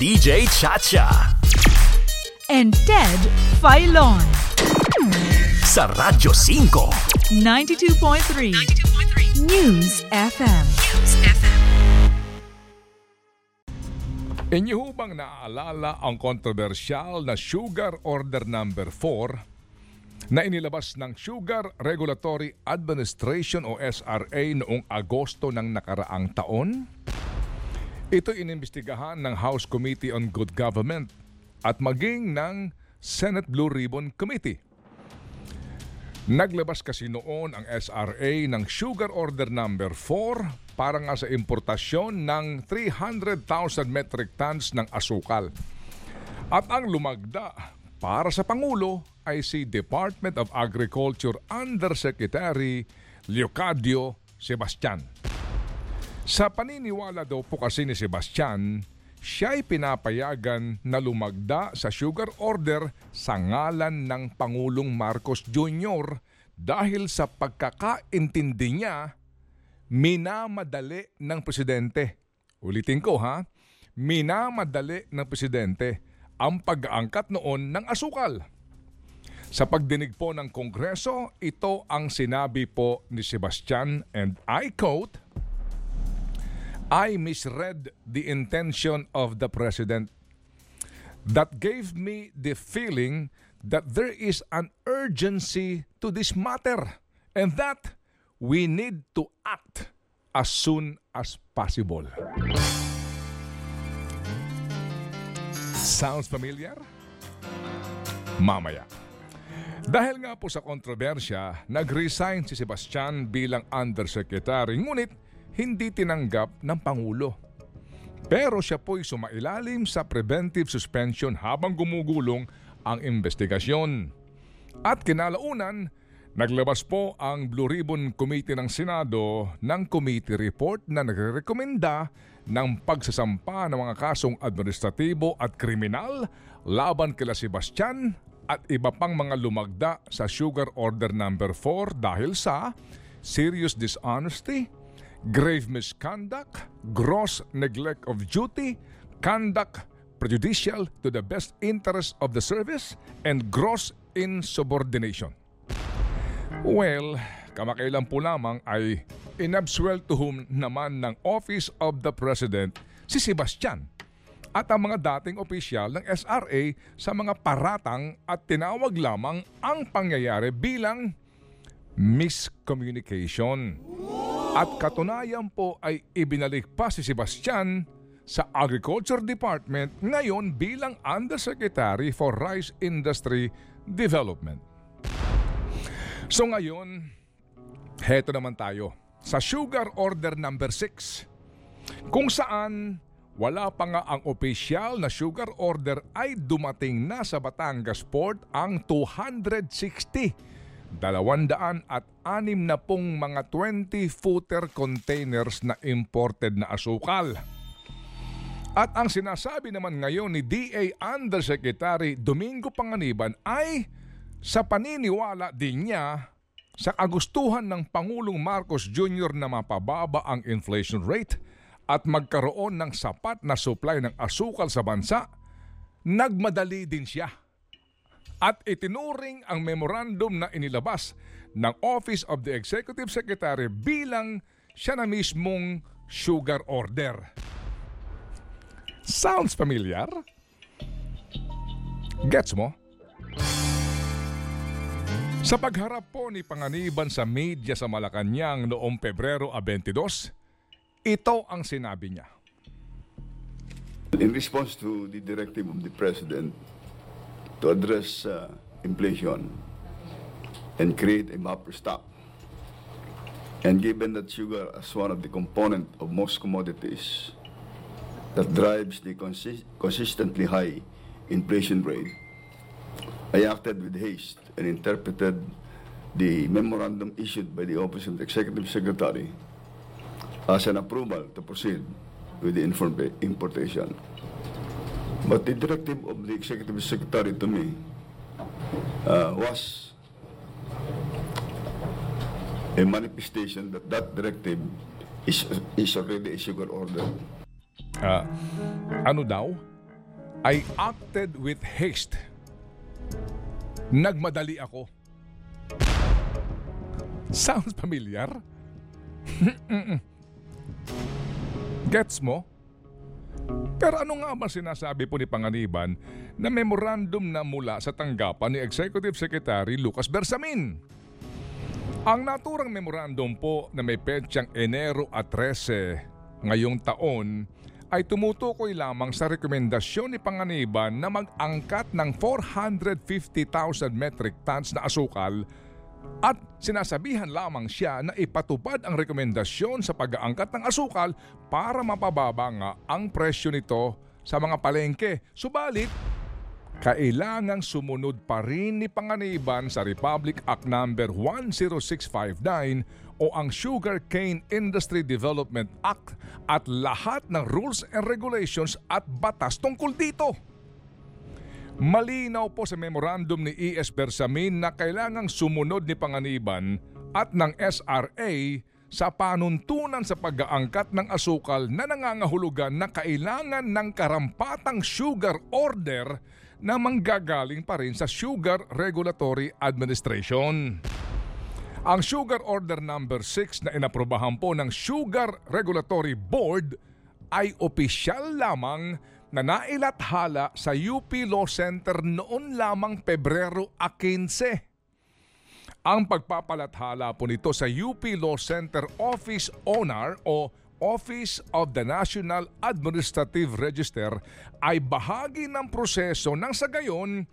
DJ Chacha. and Ted Filon. Sa Radyo 5. 92.3 News FM. Inyo ho bang naaalala ang kontrobersyal na Sugar Order Number 4 na inilabas ng Sugar Regulatory Administration o SRA noong Agosto ng nakaraang taon? Ito inimbestigahan ng House Committee on Good Government at maging ng Senate Blue Ribbon Committee. Naglabas kasi noon ang SRA ng Sugar Order Number 4 para nga sa importasyon ng 300,000 metric tons ng asukal. At ang lumagda para sa Pangulo ay si Department of Agriculture Undersecretary Leocadio Sebastian. Sa paniniwala daw po kasi ni Sebastian, siya ay pinapayagan na lumagda sa sugar order sa ngalan ng Pangulong Marcos Jr. dahil sa pagkakaintindi niya, minamadali ng presidente. Ulitin ko ha, minamadali ng presidente ang pag-aangkat noon ng asukal. Sa pagdinig po ng Kongreso, ito ang sinabi po ni Sebastian and I quote, I misread the intention of the president. That gave me the feeling that there is an urgency to this matter and that we need to act as soon as possible. Sounds familiar? Mamaya. Dahil nga po sa kontrobersya, nag-resign si Sebastian bilang undersecretary ngunit hindi tinanggap ng Pangulo. Pero siya po'y sumailalim sa preventive suspension habang gumugulong ang investigasyon. At kinalaunan, naglabas po ang Blue Ribbon Committee ng Senado ng committee report na nagrekomenda ng pagsasampa ng mga kasong administratibo at kriminal laban kila Sebastian at iba pang mga lumagda sa Sugar Order Number 4 dahil sa serious dishonesty, grave misconduct, gross neglect of duty, conduct prejudicial to the best interest of the service, and gross insubordination. Well, kamakailan po lamang ay inabsueltuhum naman ng Office of the President si Sebastian at ang mga dating opisyal ng SRA sa mga paratang at tinawag lamang ang pangyayari bilang miscommunication. At katunayan po ay ibinalik pa si Sebastian sa Agriculture Department ngayon bilang Undersecretary for Rice Industry Development. So ngayon, heto naman tayo sa Sugar Order Number 6 kung saan wala pa nga ang opisyal na sugar order ay dumating na sa Batangas Port ang 260 dalawandaan at anim na pong mga 20-footer containers na imported na asukal. At ang sinasabi naman ngayon ni DA Undersecretary Domingo Panganiban ay sa paniniwala din niya sa kagustuhan ng Pangulong Marcos Jr. na mapababa ang inflation rate at magkaroon ng sapat na supply ng asukal sa bansa, nagmadali din siya. At itinuring ang memorandum na inilabas ng Office of the Executive Secretary bilang siya na mismong sugar order. Sounds familiar? Gets mo? Sa pagharap po ni Panganiban sa media sa Malacanang noong Pebrero 22, ito ang sinabi niya. In response to the directive of the President to address uh, inflation and create a buffer stock, and given that sugar as one of the component of most commodities that drives the consi- consistently high inflation rate, I acted with haste and interpreted the memorandum issued by the Office of the Executive Secretary as an approval to proceed with the importation. But the directive of the Executive Secretary to me uh, was a manifestation that that directive is, is already a sugar order. Ah, ano daw? I acted with haste. Nagmadali ako. Sounds familiar? Gets mo? Pero ano nga ba sinasabi po ni Panganiban na memorandum na mula sa tanggapan ni Executive Secretary Lucas Bersamin? Ang naturang memorandum po na may petsang Enero at 13 ngayong taon ay tumutukoy lamang sa rekomendasyon ni Panganiban na mag-angkat ng 450,000 metric tons na asukal at sinasabihan lamang siya na ipatupad ang rekomendasyon sa pag-aangkat ng asukal para mapababa nga ang presyo nito sa mga palengke. Subalit, kailangang sumunod pa rin ni Panganiban sa Republic Act No. 10659 o ang Sugar Cane Industry Development Act at lahat ng rules and regulations at batas tungkol dito. Malinaw po sa memorandum ni E.S. Bersamin na kailangang sumunod ni Panganiban at ng SRA sa panuntunan sa pag-aangkat ng asukal na nangangahulugan na kailangan ng karampatang sugar order na manggagaling pa rin sa Sugar Regulatory Administration. Ang Sugar Order Number 6 na inaprobahan po ng Sugar Regulatory Board ay opisyal lamang na nailathala sa UP Law Center noon lamang Pebrero a 15. Ang pagpapalathala po nito sa UP Law Center Office Owner o Office of the National Administrative Register ay bahagi ng proseso nang sa gayon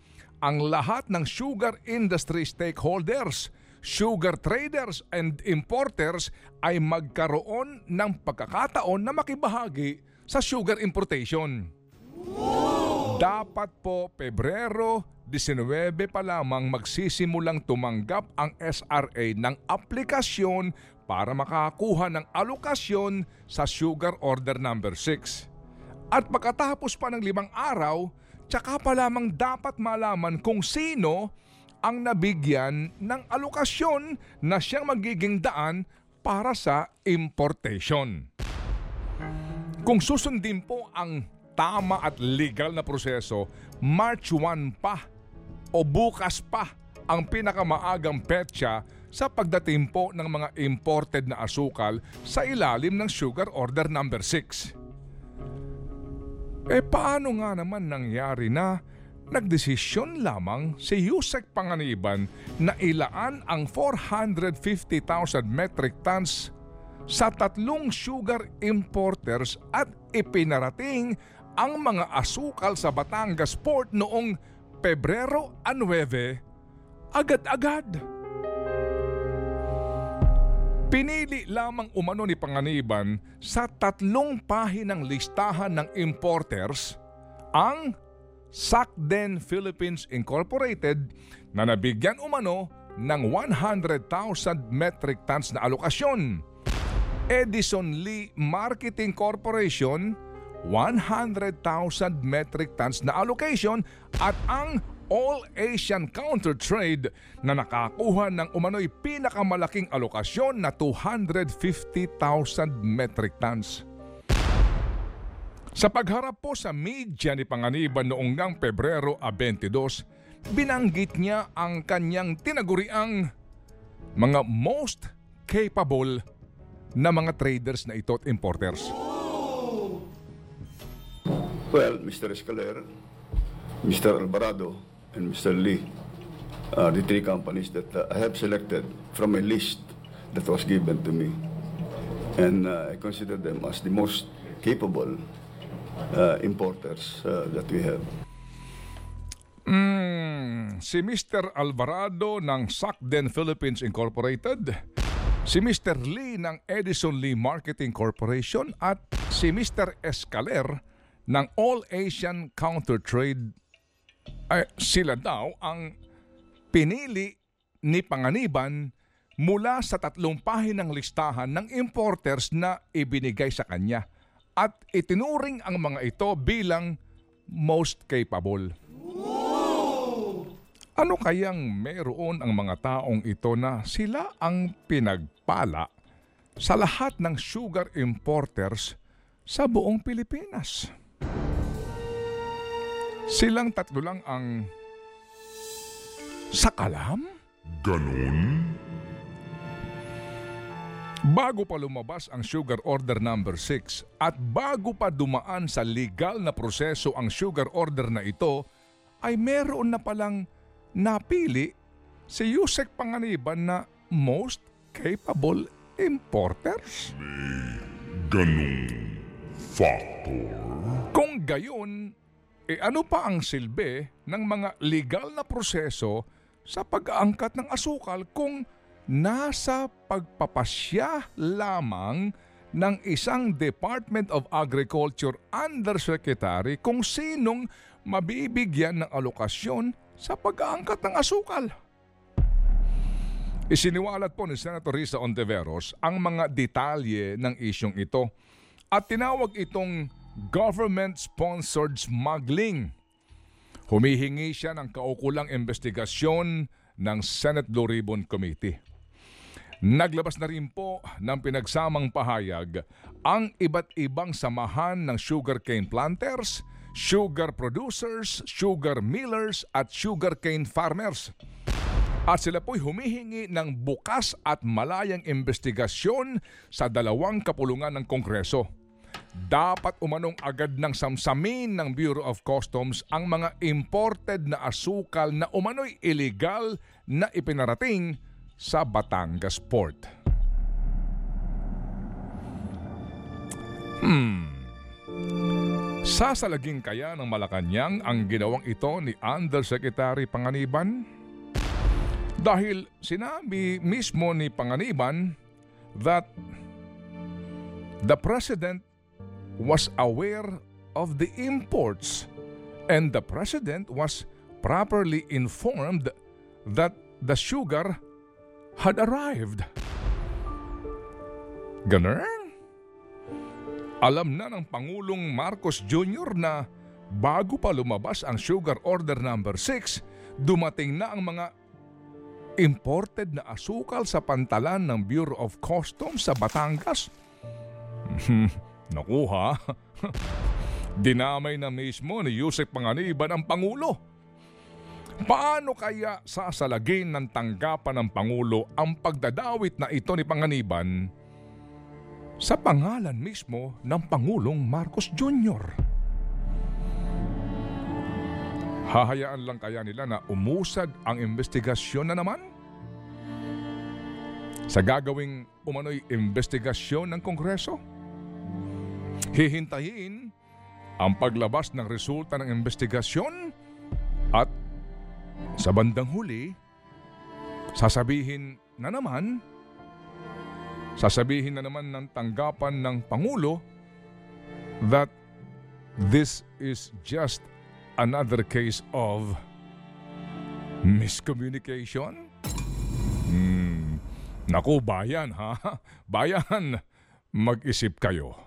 ang lahat ng sugar industry stakeholders, sugar traders and importers ay magkaroon ng pagkakataon na makibahagi sa sugar importation. Dapat po Pebrero 19 pa lamang magsisimulang tumanggap ang SRA ng aplikasyon para makakuha ng alokasyon sa Sugar Order Number 6. At pagkatapos pa ng limang araw, tsaka pa lamang dapat malaman kung sino ang nabigyan ng alokasyon na siyang magiging daan para sa importation. Kung susundin po ang tama at legal na proseso, March 1 pa o bukas pa ang pinakamaagang petsa sa pagdating po ng mga imported na asukal sa ilalim ng Sugar Order Number 6. Eh paano nga naman nangyari na nagdesisyon lamang si Yusek Panganiban na ilaan ang 450,000 metric tons sa tatlong sugar importers at ipinarating ang mga asukal sa Batangas Port noong Pebrero 9 agad-agad. Pinili lamang umano ni Panganiban sa tatlong pahinang listahan ng importers ang Sakden Philippines Incorporated na nabigyan umano ng 100,000 metric tons na alokasyon. Edison Lee Marketing Corporation 100,000 metric tons na allocation at ang All Asian Counter Trade na nakakuha ng umano'y pinakamalaking alokasyon na 250,000 metric tons. Sa pagharap po sa media ni Panganiban noong ngang Pebrero a 22, binanggit niya ang kanyang tinaguriang mga most capable na mga traders na ito at importers. Well, Mr. Escaler, Mr. Alvarado, and Mr. Lee are the three companies that uh, I have selected from a list that was given to me. And uh, I consider them as the most capable uh, importers uh, that we have. Mm, si Mr. Alvarado ng Sakden Philippines Incorporated, si Mr. Lee ng Edison Lee Marketing Corporation at si Mr. Escaler ng All Asian Counter Trade ay sila daw ang pinili ni Panganiban mula sa tatlong pahinang listahan ng importers na ibinigay sa kanya at itinuring ang mga ito bilang most capable. Ano kayang meron ang mga taong ito na sila ang pinagpala sa lahat ng sugar importers sa buong Pilipinas? Silang tatlo lang ang sakalam? Ganon? Bago pa lumabas ang Sugar Order Number 6 at bago pa dumaan sa legal na proseso ang Sugar Order na ito, ay meron na palang napili si Yusek Panganiban na most capable importers. Ganong factor? Kung gayon, e ano pa ang silbi ng mga legal na proseso sa pag-aangkat ng asukal kung nasa pagpapasya lamang ng isang Department of Agriculture Undersecretary kung sinong mabibigyan ng alokasyon sa pag-aangkat ng asukal. Isiniwalat po ni Senator Risa Ontiveros ang mga detalye ng isyong ito at tinawag itong government-sponsored smuggling. Humihingi siya ng kaukulang investigasyon ng Senate Blue Ribbon Committee. Naglabas na rin po ng pinagsamang pahayag ang iba't ibang samahan ng sugarcane planters, sugar producers, sugar millers at sugarcane farmers. At sila po'y humihingi ng bukas at malayang investigasyon sa dalawang kapulungan ng Kongreso. Dapat umanong agad ng samsamin ng Bureau of Customs ang mga imported na asukal na umano'y illegal na ipinarating sa Batangas Port. Hmm. Sasalaging kaya ng Malacanang ang ginawang ito ni Undersecretary Panganiban? Dahil sinabi mismo ni Panganiban that the President was aware of the imports and the President was properly informed that the sugar had arrived. Ganun? Alam na ng Pangulong Marcos Jr. na bago pa lumabas ang Sugar Order Number 6, dumating na ang mga imported na asukal sa pantalan ng Bureau of Customs sa Batangas. Nakuha. Dinamay na mismo ni Yusek Panganiban ang Pangulo. Paano kaya sasalagin ng tanggapan ng Pangulo ang pagdadawit na ito ni Panganiban sa pangalan mismo ng Pangulong Marcos Jr.? Hahayaan lang kaya nila na umusad ang investigasyon na naman? Sa gagawing umano'y investigasyon ng Kongreso? Hihintayin ang paglabas ng resulta ng investigasyon at sa bandang huli, sasabihin na naman, sasabihin na naman ng tanggapan ng Pangulo that this is just another case of miscommunication? Hmm, naku, bayan ha? Bayan, mag-isip kayo.